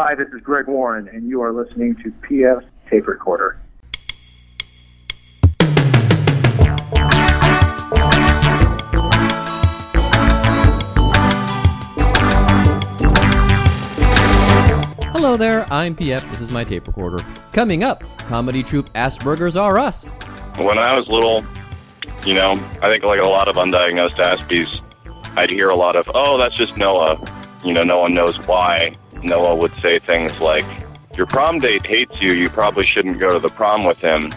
Hi, this is Greg Warren, and you are listening to PF's Tape Recorder. Hello there, I'm PF. This is my tape recorder. Coming up, comedy troupe Asperger's Are Us. When I was little, you know, I think like a lot of undiagnosed Aspies, I'd hear a lot of, oh, that's just Noah. You know, no one knows why. Noah would say things like, your prom date hates you, you probably shouldn't go to the prom with him.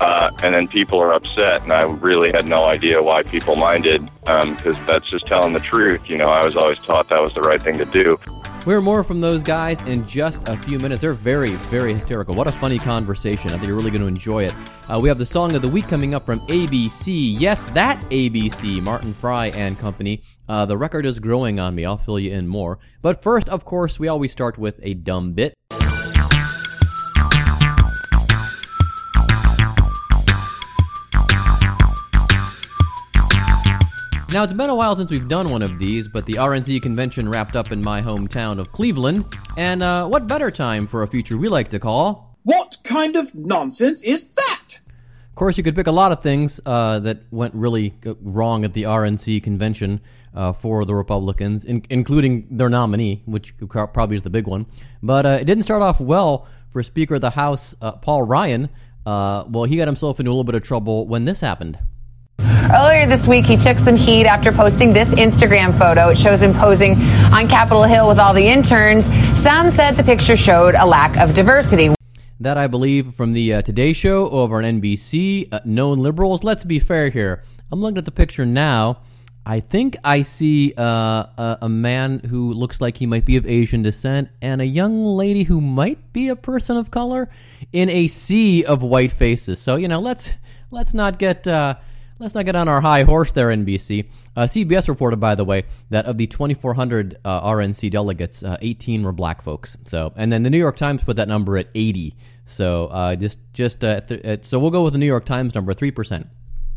Uh, and then people are upset, and I really had no idea why people minded, because um, that's just telling the truth. You know, I was always taught that was the right thing to do. We're more from those guys in just a few minutes. They're very, very hysterical. What a funny conversation. I think you're really going to enjoy it. Uh, we have the song of the week coming up from ABC. Yes, that ABC, Martin Fry and Company. Uh, the record is growing on me. I'll fill you in more. But first, of course, we always start with a dumb bit. Now, it's been a while since we've done one of these, but the RNC convention wrapped up in my hometown of Cleveland. And uh, what better time for a feature we like to call. What kind of nonsense is that? Of course, you could pick a lot of things uh, that went really wrong at the RNC convention uh, for the Republicans, in- including their nominee, which probably is the big one. But uh, it didn't start off well for Speaker of the House, uh, Paul Ryan. Uh, well, he got himself into a little bit of trouble when this happened. Earlier this week, he took some heat after posting this Instagram photo. It shows him posing on Capitol Hill with all the interns. Some said the picture showed a lack of diversity. That I believe from the uh, Today Show over on NBC. Uh, known liberals. Let's be fair here. I'm looking at the picture now. I think I see uh, a, a, man who looks like he might be of Asian descent and a young lady who might be a person of color in a sea of white faces. So you know, let's let's not get uh, let's not get on our high horse there, NBC. Uh, CBS reported, by the way, that of the 2,400 uh, RNC delegates, uh, 18 were black folks. So, and then the New York Times put that number at 80. So, uh, just just uh, th- so we'll go with the New York Times number, three percent.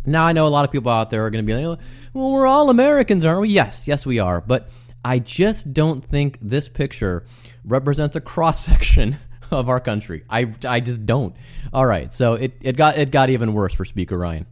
Now, I know a lot of people out there are going to be like, "Well, we're all Americans, aren't we?" Yes, yes, we are. But I just don't think this picture represents a cross section of our country. I, I just don't. All right, so it, it got it got even worse for Speaker Ryan.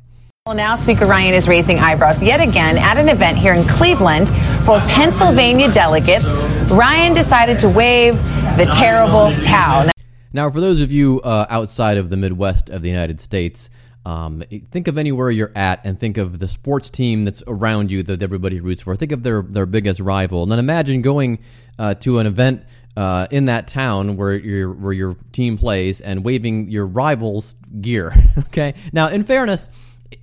Well, now Speaker Ryan is raising eyebrows yet again at an event here in Cleveland for Pennsylvania delegates. Ryan decided to wave the terrible towel. Now, for those of you uh, outside of the Midwest of the United States, um, think of anywhere you're at and think of the sports team that's around you that everybody roots for. Think of their, their biggest rival. And then imagine going uh, to an event uh, in that town where your where your team plays and waving your rival's gear. okay. Now, in fairness,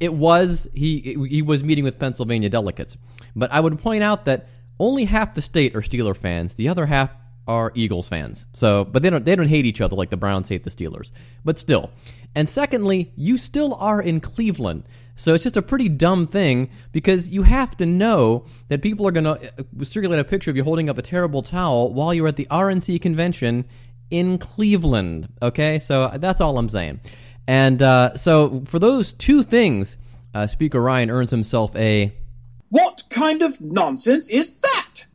it was he he was meeting with Pennsylvania delegates, but I would point out that only half the state are Steeler fans. The other half are Eagles fans. So, but they don't they don't hate each other like the Browns hate the Steelers. But still. And secondly, you still are in Cleveland. So it's just a pretty dumb thing because you have to know that people are going to uh, circulate a picture of you holding up a terrible towel while you're at the RNC convention in Cleveland. Okay? So that's all I'm saying. And uh, so for those two things, uh, Speaker Ryan earns himself a. What kind of nonsense is that?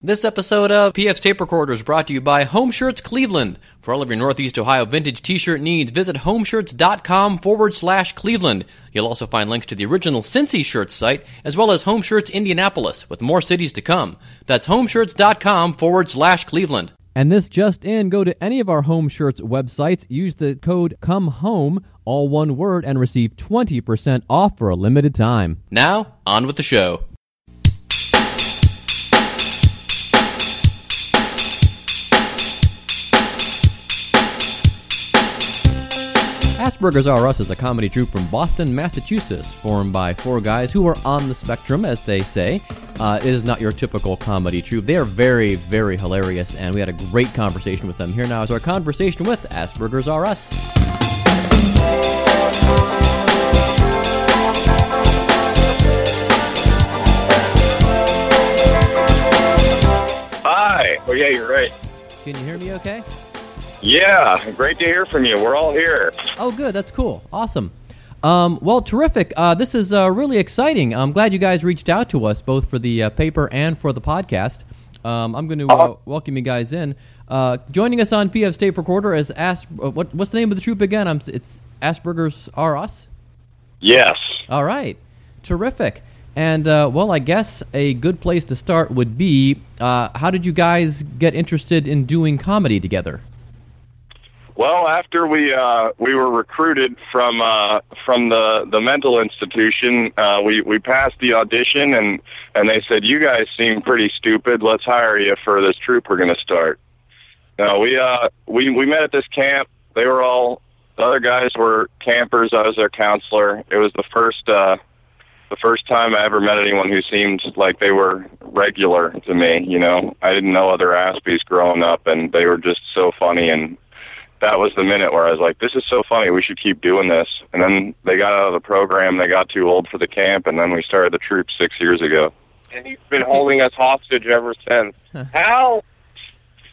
This episode of PF's Tape Recorder is brought to you by Home Shirts Cleveland. For all of your Northeast Ohio vintage t-shirt needs, visit homeshirts.com forward slash Cleveland. You'll also find links to the original Cincy Shirts site, as well as Home Shirts Indianapolis, with more cities to come. That's homeshirts.com forward slash Cleveland. And this just in, go to any of our Home Shirts websites, use the code COME HOME, all one word, and receive 20% off for a limited time. Now, on with the show. Asperger's Are Us is a comedy troupe from Boston, Massachusetts, formed by four guys who are on the spectrum, as they say. Uh, it is not your typical comedy troupe. They are very, very hilarious, and we had a great conversation with them. Here now is our conversation with Asperger's Are Us. Hi. Oh, yeah, you're right. Can you hear me okay? Yeah, great to hear from you. We're all here. Oh, good. That's cool. Awesome. Um, well, terrific. Uh, this is uh, really exciting. I'm glad you guys reached out to us both for the uh, paper and for the podcast. Um, I'm going to uh, welcome you guys in. Uh, joining us on PF's Tape Recorder is As- uh, what, what's the name of the troop again? I'm, it's Asperger's Are Us? Yes. All right. Terrific. And, uh, well, I guess a good place to start would be uh, how did you guys get interested in doing comedy together? Well, after we uh, we were recruited from uh, from the, the mental institution, uh, we we passed the audition and and they said you guys seem pretty stupid. Let's hire you for this troop we're going to start. Now we uh we we met at this camp. They were all the other guys were campers. I was their counselor. It was the first uh the first time I ever met anyone who seemed like they were regular to me. You know, I didn't know other Aspies growing up, and they were just so funny and that was the minute where I was like, "This is so funny. We should keep doing this." And then they got out of the program. They got too old for the camp, and then we started the troop six years ago. And he's been holding us hostage ever since. How?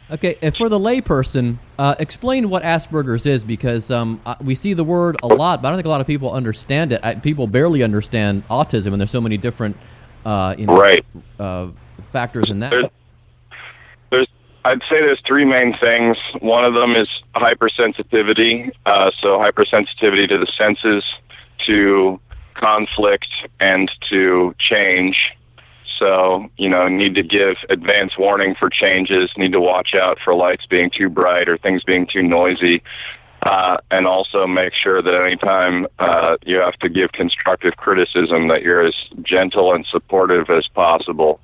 Okay, and for the layperson, uh, explain what Asperger's is because um, uh, we see the word a lot, but I don't think a lot of people understand it. I, people barely understand autism, and there's so many different, uh, you know, Right. uh, factors in that. There's, there's, I'd say there's three main things. One of them is hypersensitivity. Uh, so hypersensitivity to the senses, to conflict, and to change. So, you know, need to give advance warning for changes, need to watch out for lights being too bright or things being too noisy. Uh, and also make sure that anytime uh, you have to give constructive criticism, that you're as gentle and supportive as possible.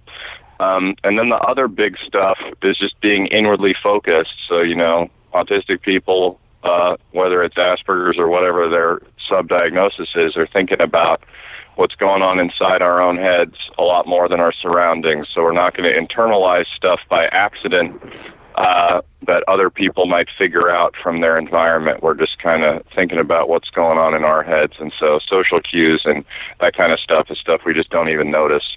Um, and then the other big stuff is just being inwardly focused. So, you know, autistic people, uh, whether it's Asperger's or whatever their subdiagnosis is, are thinking about what's going on inside our own heads a lot more than our surroundings. So we're not going to internalize stuff by accident uh, that other people might figure out from their environment. We're just kind of thinking about what's going on in our heads. And so social cues and that kind of stuff is stuff we just don't even notice.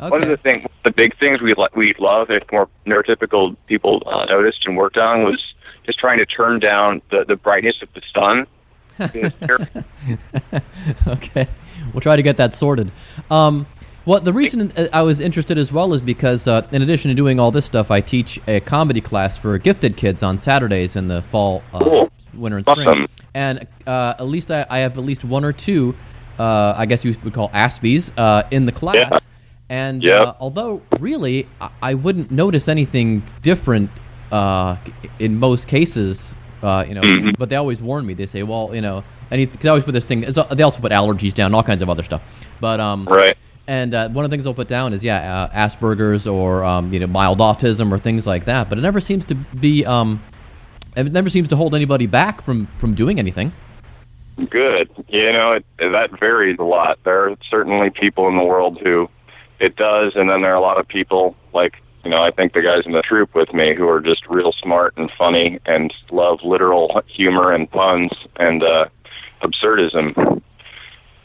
Okay. One of the things, the big things we lo- we love, if more neurotypical people uh, noticed and worked on, was just trying to turn down the the brightness of the sun. okay, we'll try to get that sorted. Um, well, the reason I was interested as well is because, uh, in addition to doing all this stuff, I teach a comedy class for gifted kids on Saturdays in the fall, uh, Cool. winter, and spring. Awesome. And uh, at least I, I have at least one or two, uh, I guess you would call Aspies, uh, in the class. Yeah. And Yeah. uh, although really I, wouldn't notice anything different uh, in most cases, uh, you know, Mhm. but they always warn me. They say, well, you know, and they always put this thing. They also put allergies down, all kinds of other stuff. But um, Right. and uh, one of the things they'll put down is yeah, uh, Asperger's or um, you know mild autism or things like that. But it never seems to be um, it never seems to hold anybody back from from doing anything. Good. You know, it, that varies a lot. There are certainly people in the world who it does, and then there are a lot of people like you know I think the guys in the troop with me who are just real smart and funny and love literal humor and puns and uh, absurdism.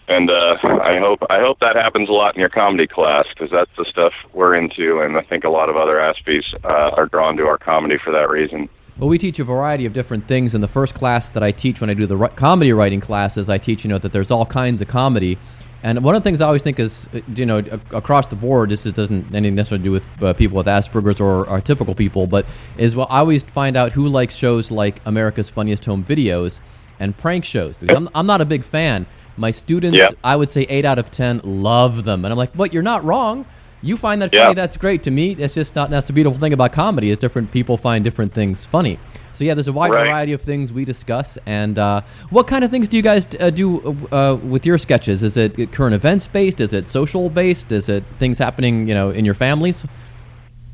And uh, I hope I hope that happens a lot in your comedy class because that's the stuff we're into, and I think a lot of other Aspies uh, are drawn to our comedy for that reason. Well, we teach a variety of different things. In the first class that I teach when I do the comedy writing classes, I teach you know that there's all kinds of comedy. And one of the things I always think is, uh, you know, across the board, this is, doesn't anything necessarily do with uh, people with Asperger's or, or typical people, but is well, I always find out who likes shows like America's Funniest Home Videos and prank shows because I'm, I'm not a big fan. My students, Yeah. I would say eight out of ten love them, and I'm like, but you're not wrong. You find that Yeah. funny, that's great. To me, that's just not. That's the beautiful thing about comedy is different people find different things funny. So yeah, there's a wide Right. variety of things we discuss. And uh, what kind of things do you guys uh, do uh, with your sketches? Is it current events based? Is it social based? Is it things happening, you know, in your families?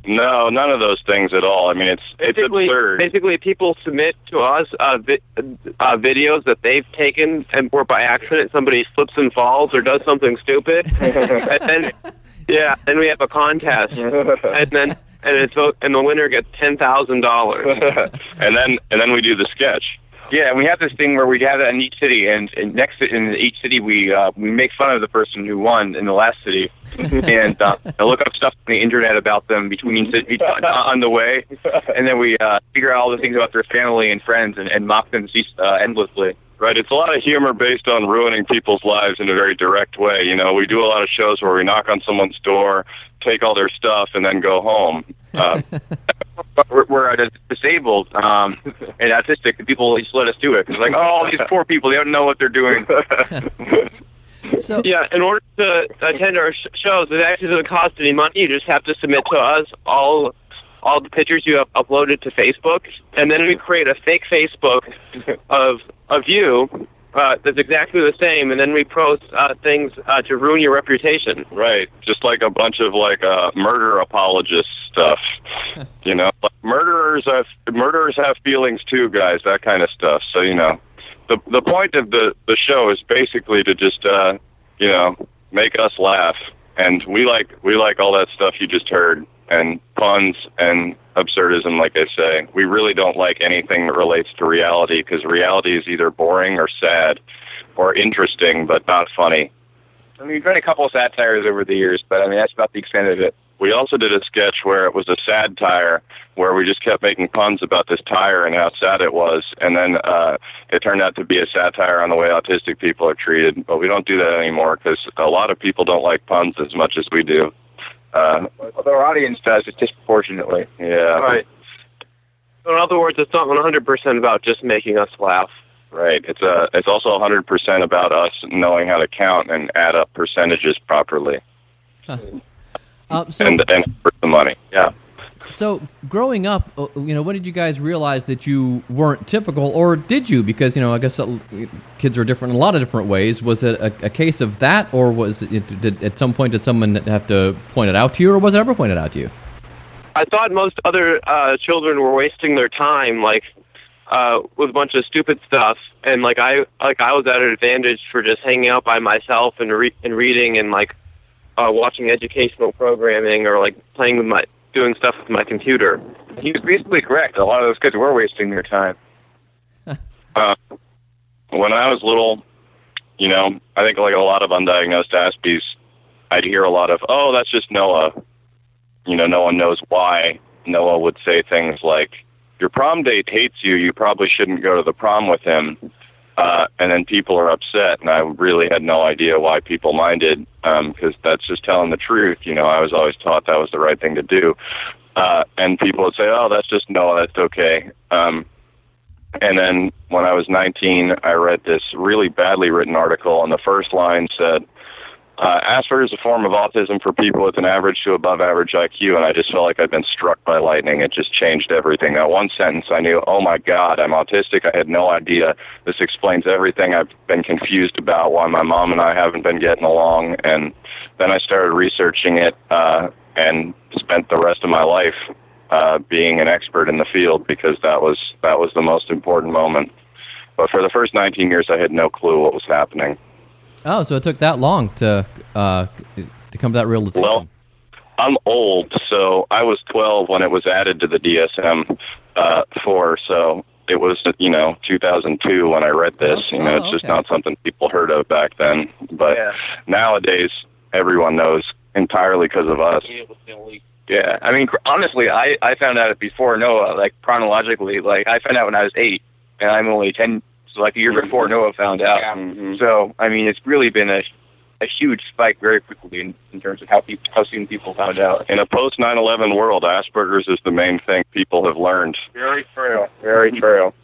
No, none of those things at all. I mean, it's it's basically, absurd. basically, people submit to us uh, vi- uh, videos that they've taken, and or by accident somebody slips and falls or does something stupid, and then yeah, and we have a contest, and then and it's vote, and the winner gets ten thousand dollars. and then and then we do the sketch. Yeah, and we have this thing where we have that in each city, and, and next in each city we uh, we make fun of the person who won in the last city, and uh, I look up stuff on the internet about them between cities on, on the way, and then we uh, figure out all the things about their family and friends, and, and mock them uh, endlessly. Right, it's a lot of humor based on ruining people's lives in a very direct way. You know, we do a lot of shows where we knock on someone's door, take all their stuff, and then go home. Uh, we're, we're disabled um, and autistic. The people just let us do it. It's like, oh, these poor people, they don't know what they're doing. So Yeah, in order to attend our sh- shows, it actually doesn't cost any money. You just have to submit to us all all the pictures you have uploaded to Facebook, and then we create a fake Facebook of of you uh, that's exactly the same, and then we post uh, things uh, to ruin your reputation. right, just like a bunch of like uh, murder apologist stuff. you know, like murderers have murderers have feelings too, guys. That kind of stuff. So you know, the the point of the the show is basically to just uh, you know make us laugh, and we like we like all that stuff you just heard, and puns and absurdism, like I say. We really don't like anything that relates to reality because reality is either boring or sad, or interesting but not funny. I mean, we've done a couple of satires over the years, but I mean, that's about the extent of it. We also did a sketch where it was a sad tire, where we just kept making puns about this tire and how sad it was, and then uh, it turned out to be a satire on the way autistic people are treated. But we don't do that anymore because a lot of people don't like puns as much as we do. Uh, Although our audience does, it disproportionately. yeah, Right. So in other words, it's not 100% about just making us laugh. right. It's a. It's also 100% about us knowing how to count and add up percentages properly, um, so and and for the money. Yeah. So, growing up, uh, you know, when did you guys realize that you weren't typical, or did you? Because you know, I guess uh, kids are different in a lot of different ways. Was it a, a case of that, or was it did, at some point did someone have to point it out to you, or was it ever pointed out to you? I thought most other uh, children were wasting their time, like uh, with a bunch of stupid stuff, and like I like I was at an advantage for just hanging out by myself and re- and reading and like uh, watching educational programming or like playing with my doing stuff with my computer. He was basically correct. A lot of those kids were wasting their time. Uh, when I was little, you know, I think like a lot of undiagnosed Aspies, I'd hear a lot of, "Oh, that's just Noah." You know, no one knows why Noah would say things like, "Your prom date hates you. You probably shouldn't go to the prom with him." Uh, and then people are upset, and I really had no idea why people minded, because that's just telling the truth. You know, I was always taught that was the right thing to do. Uh, and people would say, "Oh, that's just no, That's okay." Um, and then when I was 19, I read this really badly written article, and the first line said, uh, Asperger's is a form of autism for people with an average to above average IQ, and I just felt like I'd been struck by lightning. It just changed everything. That one sentence, I knew, oh my God, I'm autistic. I had no idea. This explains everything I've been confused about, why my mom and I haven't been getting along. And then I started researching it uh, and spent the rest of my life uh, being an expert in the field because that was that was the most important moment. But for the first 19 years, I had no clue what was happening. Oh, so it took that long to uh, to come to that realization. Well, I'm old, so I was 12 when it was added to the DSM uh, four. So it was, you know, 2002 when I read this. Oh, you know, oh, it's just okay. not something people heard of back then. But Yeah. nowadays, everyone knows entirely because of us. Yeah, I mean, honestly, I I found out it before Noah, like chronologically. Like I found out when I was eight, and I'm only ten, so like a year before Noah found out. Mhm. So I mean, it's really been a a huge spike very quickly in, in terms of how people how soon people found out. In a post 9/11 world, Asperger's is the main thing people have learned. Very true. Very true.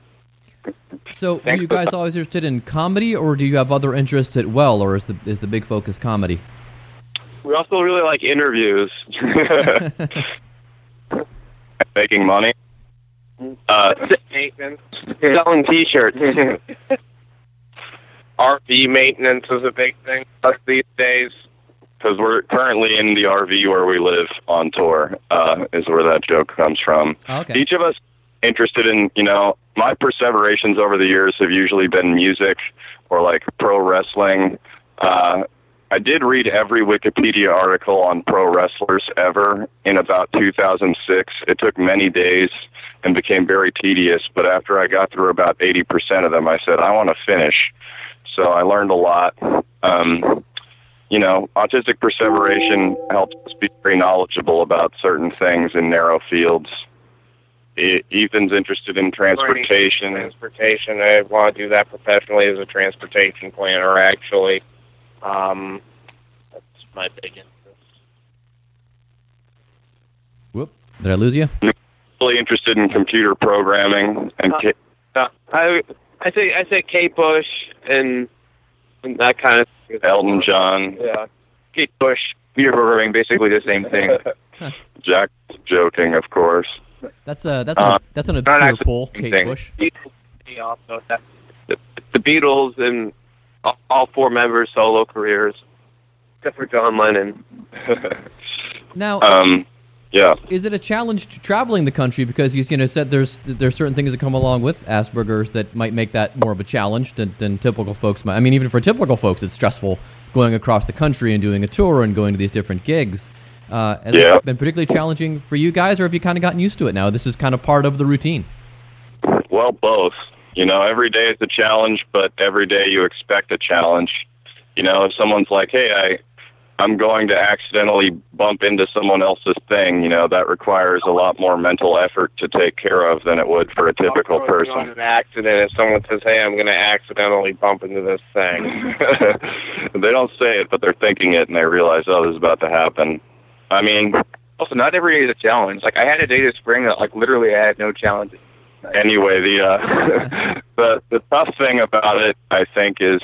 So, were you guys always interested in comedy, or do you have other interests as well, or is the is the big focus comedy? We also really like interviews. Making money. Uh, maintenance. Selling T-shirts. RV maintenance is a big thing us these days. because we're currently in the RV where we live on tour, uh, is where that joke comes from. Okay. Each of us interested in, you know, my perseverations over the years have usually been music or like pro wrestling. Uh, I did read every Wikipedia article on pro wrestlers ever in about 2006. It took many days and became very tedious, but after I got through about 80% of them, I said, I want to finish. So I learned a lot. Um, you know, autistic perseveration helps us be very knowledgeable about certain things in narrow fields. E- Ethan's interested in transportation. Transportation. I want to do that professionally as a transportation planner. Actually, um, that's my big interest. Whoop! Did I lose you? Really interested in computer programming and Uh, ca- Uh, I I say I say Kate Bush and, and that kind of thing. Elton John. Yeah. Kate Bush, computer programming, basically the same thing. Jack joking, of course. That's a that's an, Uh, that's an not obscure poll. Kate thing. Bush. He also that the, the Beatles and all- four members solo careers, except for John Lennon. Now, Um, yeah. is it a challenge to traveling the country because you you know said there's there's certain things that come along with Asperger's that might make that more of a challenge than, than typical folks might. I mean, even for typical folks, it's stressful going across the country and doing a tour and going to these different gigs. Uh, has Yeah. it been particularly challenging for you guys, or have you kind of gotten used to it now? This is kind of part of the routine. Well, both. You know, every day is a challenge, but every day you expect a challenge. You know, if someone's like, "Hey, I I'm going to accidentally bump into someone else's thing," you know, that requires a lot more mental effort to take care of than it would for a typical On person. an accident, if someone says, "Hey, I'm going to accidentally bump into this thing," they don't say it, but they're thinking it, and they realize, "Oh, this is about to happen." I mean, also, not every day is a challenge. Like I had a day this spring that, like, literally I had no challenges. Anyway, the uh, the the tough thing about it, I think, is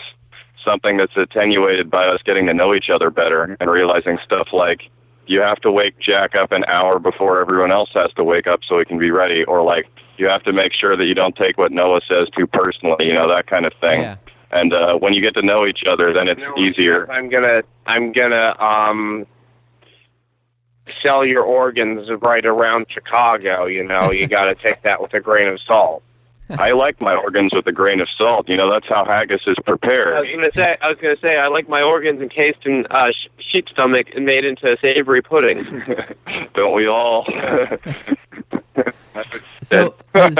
something that's attenuated by us getting to know each other better and realizing stuff like you have to wake Jack up an hour before everyone else has to wake up so he can be ready, or like you have to make sure that you don't take what Noah says too personally, you know, that kind of thing. Yeah. And uh, when you get to know each other, then it's easier. I'm gonna I'm gonna um sell your organs right around Chicago. You know, you got to take that with a grain of salt. I like my organs with a grain of salt. You know, that's how haggis is prepared. I was gonna say I was gonna say I like my organs encased in uh, sh- sheep stomach and made into a savory pudding. Don't we all? So, has,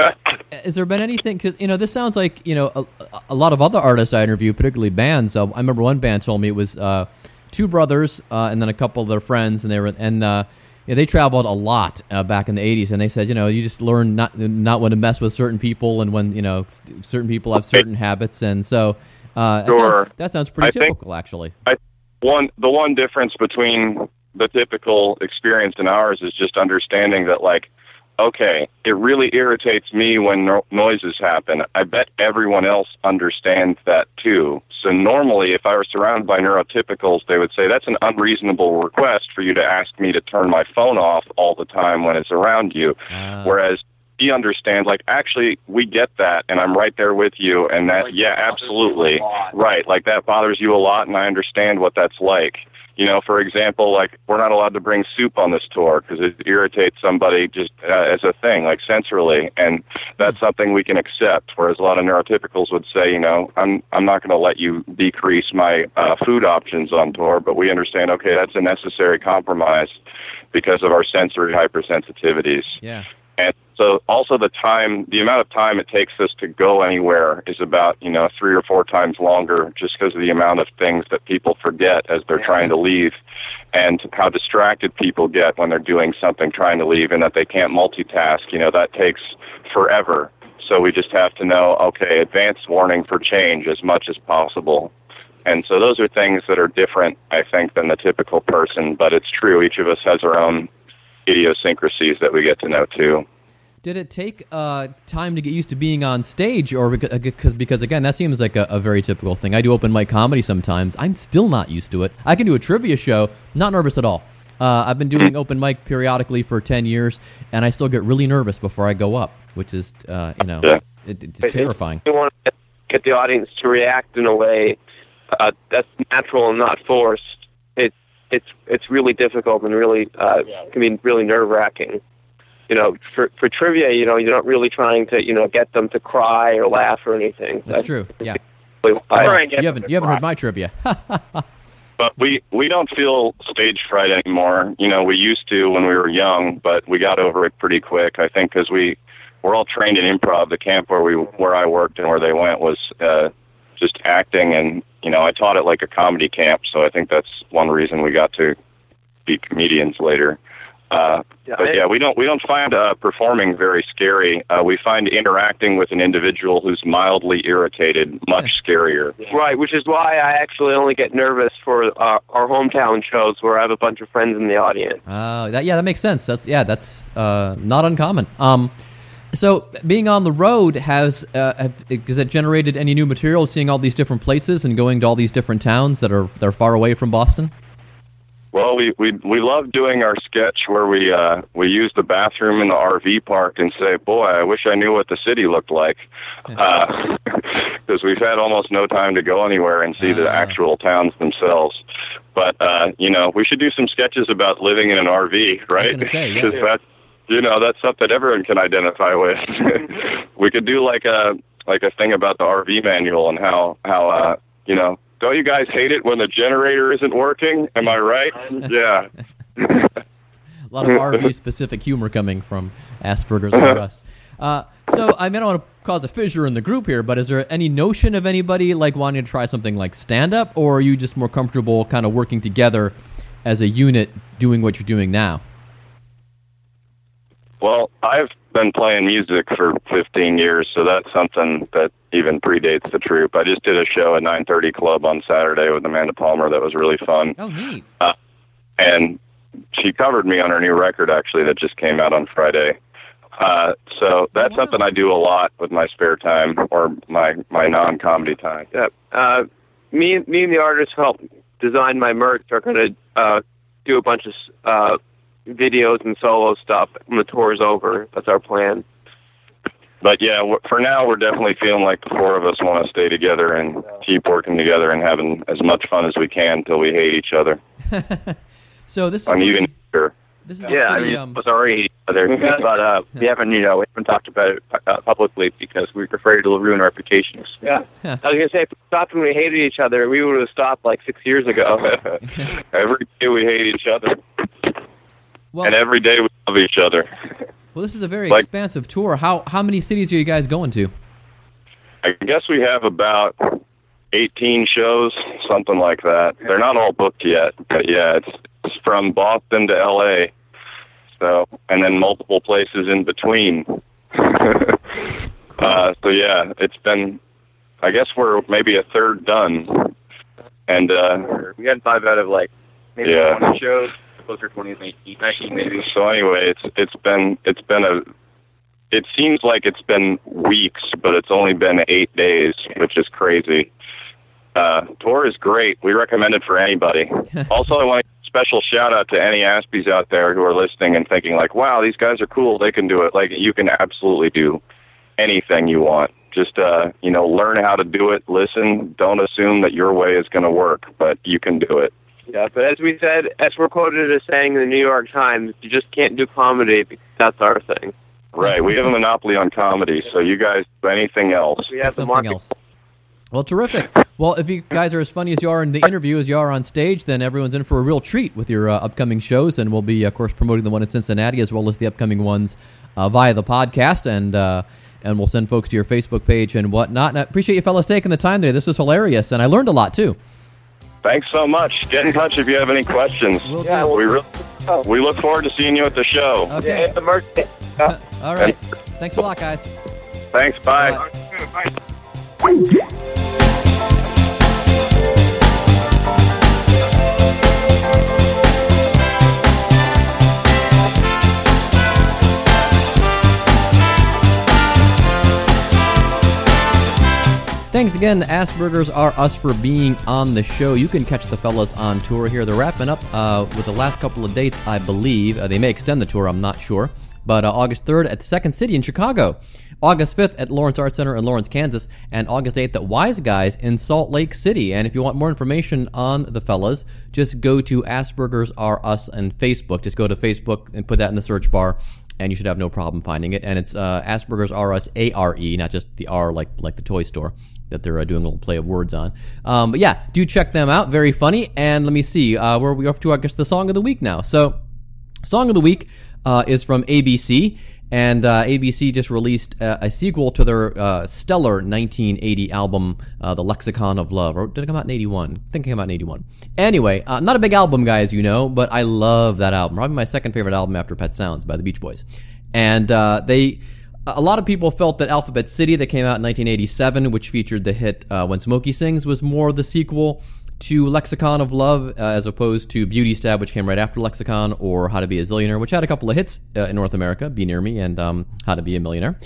has there been anything? Because you know, this sounds like you know a, a lot of other artists I interview, particularly bands. Uh, I remember one band told me it was uh, two brothers uh, and then a couple of their friends, and they were and uh, yeah, they traveled a lot uh, back in the '80s. And they said, you know, you just learn not not when to mess with certain people, and when you know certain people have certain habits, and so uh, that, Sure. sounds, that sounds pretty I think- typical, actually. I one the one difference between the typical experience and ours is just understanding that like okay it really irritates me when no- noises happen i bet everyone else understands that too so normally if i were surrounded by neurotypicals they would say that's an unreasonable request for you to ask me to turn my phone off all the time when it's around you. Uh, whereas he understands like actually we get that and i'm right there with you and that yeah absolutely. right like that bothers you a lot and i understand what that's like you know for example like we're not allowed to bring soup on this tour because it irritates somebody just uh, as a thing like sensorily and that's something we can accept whereas a lot of neurotypicals would say you know i'm i'm not going to let you decrease my uh, food options on tour but we understand okay that's a necessary compromise because of our sensory hypersensitivities yeah. And so also the time, the amount of time it takes us to go anywhere is about, you know, three or four times longer just because of the amount of things that people forget as they're trying to leave and how distracted people get when they're doing something trying to leave and that they can't multitask. You know, that takes forever. So we just have to know, okay, advance warning for change as much as possible. And so those are things that are different, I think, than the typical person, but it's true. Each of us has our own idiosyncrasies that we get to know too. Did it take uh, time to get used to being on stage, or because because, because again, that seems like a, a very typical thing. I do open mic comedy sometimes. I'm still not used to it. I can do a trivia show, not nervous at all. Uh, I've been doing open mic periodically for ten years, and I still get really nervous before I go up, which is uh, you know Yeah. it, it's terrifying. We want to get the audience to react in a way uh, that's natural and not forced. It's it's it's really difficult and really uh, can be really nerve wracking. You know, for for trivia, you know, you're not really trying to you know get them to cry or laugh or anything. That's true. Yeah, really why- Try and get you haven't you haven't cry. heard my trivia. But we we don't feel stage fright anymore. You know, we used to when we were young, but we got over it pretty quick. I think because we we're all trained in improv. The camp where we where I worked and where they went was uh, just acting, and you know, I taught it like a comedy camp. So I think that's one reason we got to be comedians later. Uh, Yeah, but I- yeah, we don't we don't find uh, performing very scary. Uh, we find interacting with an individual who's mildly irritated much scarier. Right, which is why I actually only get nervous for uh, our hometown shows where I have a bunch of friends in the audience. Uh, that yeah, that makes sense. That's yeah, that's uh, not uncommon. Um, so being on the road has uh, have, has it generated any new material? Seeing all these different places and going to all these different towns that are that are far away from Boston. Well, we we we love doing our sketch where we uh, we use the bathroom in the RV park and say, "Boy, I wish I knew what the city looked like," because we've had almost no time to go anywhere and see the Ah. actual towns themselves. But uh, you know, we should do some sketches about living in an RV, right? say, yeah. that's you know that's something everyone can identify with. we could do like a like a thing about the RV manual and how how uh, you know. Don't you guys hate it when the generator isn't working? Am I right? Yeah. A lot of RV specific humor coming from Asperger's us. Uh, so I mean, I don't want to cause a fissure in the group here, but is there any notion of anybody like wanting to try something like stand up, or are you just more comfortable kind of working together as a unit doing what you're doing now? Well, I've been playing music for 15 years, so that's something that even predates the troupe. I just did a show at 9:30 Club on Saturday with Amanda Palmer that was really fun, Oh, neat. and she covered me on her new record actually that just came out on Friday. Uh, so that's wow. something I do a lot with my spare time or my my non-comedy time. Yeah. Uh, me, me and the artist who helped design my merch are going to uh, do a bunch of uh, videos and solo stuff when the tour's over. That's our plan. But yeah, for now we're definitely feeling like the four of us want to stay together and keep working together and having as much fun as we can until we hate each other. So this I'm pretty- even here. this is a Yeah, I pretty, mean, um, it was already other, but uh, we haven't, you know, we haven't talked about it uh, publicly because we're afraid it'll ruin our reputations. Yeah. I was going to say, if we stopped when we hated each other, we would have stopped like six years ago. every day we hate each other, well, and every day we love each other. well, this is a very like- expansive tour. How how many cities are you guys going to? I guess we have about 18 shows, something like that. They're not all booked yet, but yeah, it's, it's from Boston to LA. So, and then multiple places in between. uh, so yeah, it's been. I guess we're maybe a third done, and uh, We had five out of like maybe Yeah. 20 shows, closer to 20 than 18, 19 maybe. so anyway, it's it's been it's been a. It seems like it's been weeks, but it's only been eight days, which is crazy. Uh, tour is great. We recommend it for anybody. also, I want a special shout out to any Aspies out there who are listening and thinking like, "Wow, these guys are cool. They can do it." Like you can absolutely do anything you want. Just uh, you know, learn how to do it. Listen. Don't assume that your way is going to work, but you can do it. Yeah, but as we said, as we're quoted as saying in the New York Times, you just can't do comedy because that's our thing. Right. We have a monopoly on comedy, so you guys do anything else. We have something else. Well, terrific. Well, if you guys are as funny as you are in the interview as you are on stage, then everyone's in for a real treat with your uh, upcoming shows, and we'll be, of course, promoting the one in Cincinnati as well as the upcoming ones uh, via the podcast, and uh, and we'll send folks to your Facebook page and whatnot. And I appreciate you fellas taking the time today. This was hilarious, and I learned a lot too. Thanks so much. Get in touch if you have any questions. Will Yeah, do. we re- we look forward to seeing you at the show. Okay. Yeah, the merch. Uh, all right. Thanks a lot, guys. Thanks. Bye. Bye. Thanks again, to Asperger's Are Us, for being on the show. You can catch the fellas on tour here. They're wrapping up uh, with the last couple of dates, I believe. Uh, they may extend the tour, I'm not sure. But uh, August 3rd at the Second City in Chicago, August 5th at Lawrence Art Center in Lawrence, Kansas, and August 8th at Wise Guys in Salt Lake City. And if you want more information on the fellas, just go to Asperger's Are Us on Facebook. Just go to Facebook and put that in the search bar and you should have no problem finding it. And it's uh, Asperger's R S A R E, not just the R like like the toy store that they're uh, doing a little play of words on. Um, but yeah, do check them out. Very funny. And let me see, uh, where are we up to? I guess the song of the week now. So, song of the week uh, is from ABC. And uh, ABC just released uh, a sequel to their uh, stellar 1980 album, uh, The Lexicon of Love. Or did it come out in 81? I think it came out in 81. Anyway, not a big album guys, you know, but I love that album. Probably my second favorite album after Pet Sounds by the Beach Boys. And they a lot of people felt that Alphabet City, that came out in 1987, which featured the hit uh, When Smokey Sings, was more the sequel to Lexicon of Love uh, as opposed to Beauty Stab, which came right after Lexicon, or How to Be a Zillionaire, which had a couple of hits uh, in North America, Be Near Me and um, How to Be a Millionaire.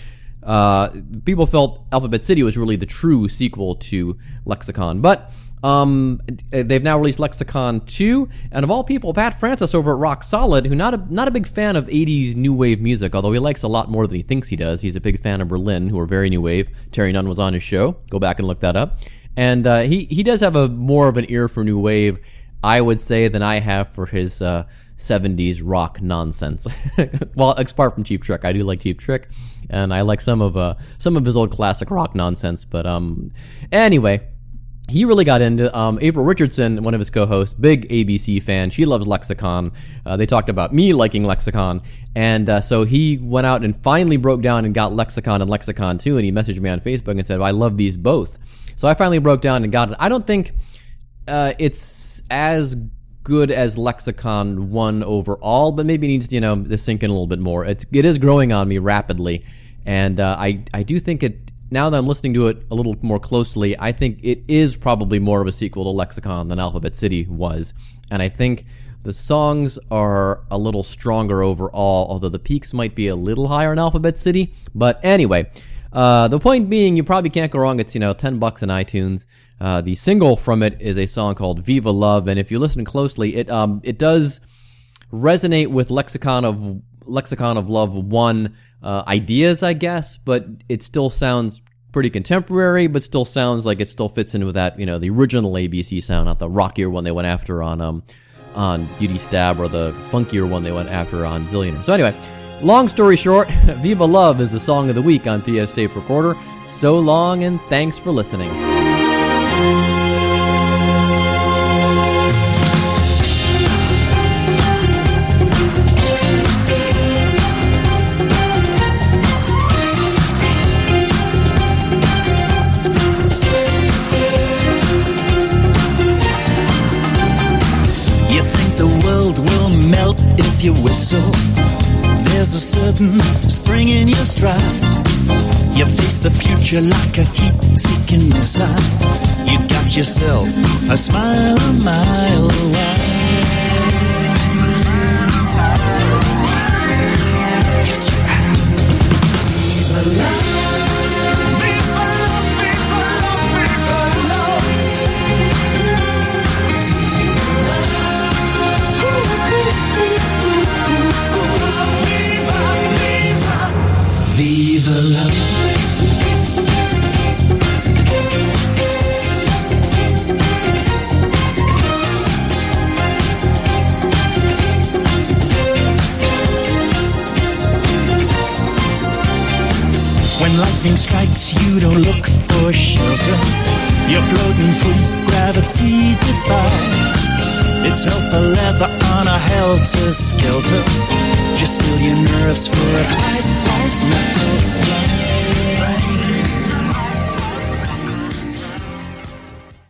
Uh, people felt Alphabet City was really the true sequel to Lexicon. But um, they've now released Lexicon 2, and of all people, Pat Francis over at Rock Solid, who not a not a big fan of 80s new wave music, although he likes a lot more than he thinks he does. He's a big fan of Berlin, who are very new wave. Terri Nunn was on his show. Go back and look that up. And uh, he he does have a more of an ear for new wave, I would say, than I have for his uh, 70s rock nonsense. well, apart from Cheap Trick, I do like Cheap Trick, and I like some of uh, some of his old classic rock nonsense. But um, anyway he really got into um, April Richardson, one of his co-hosts, big ABC fan. She loves Lexicon. Uh, they talked about me liking Lexicon, and uh, so he went out and finally broke down and got Lexicon and Lexicon 2, and he messaged me on Facebook and said, well, "I love these both." So I finally broke down and got it. I don't think uh, it's as good as Lexicon 1 overall, but maybe it needs you know to sink in a little bit more. It's it is growing on me rapidly, and uh, I I do think it now that I'm listening to it a little more closely, I think it is probably more of a sequel to Lexicon than Alphabet City was. And I think the songs are a little stronger overall, although the peaks might be a little higher in Alphabet City. But anyway, uh, the point being, you probably can't go wrong. It's, you know, 10 bucks in iTunes. Uh, the single from it is a song called Viva Love. And if you listen closely, it, um, it does resonate with Lexicon of, Lexicon of Love 1 uh, ideas, I guess, but it still sounds pretty contemporary, but still sounds like it still fits in with that, you know, the original ABC sound, not the rockier one they went after on um on Beauty Stab or the funkier one they went after on Zillionaire. So anyway, long story short, Viva Love is the song of the week on PF's Tape Recorder. So long and thanks for listening. Whistle. There's a certain spring in your stride. You face the future like a heat-seeking missile. You got yourself a smile a mile wide.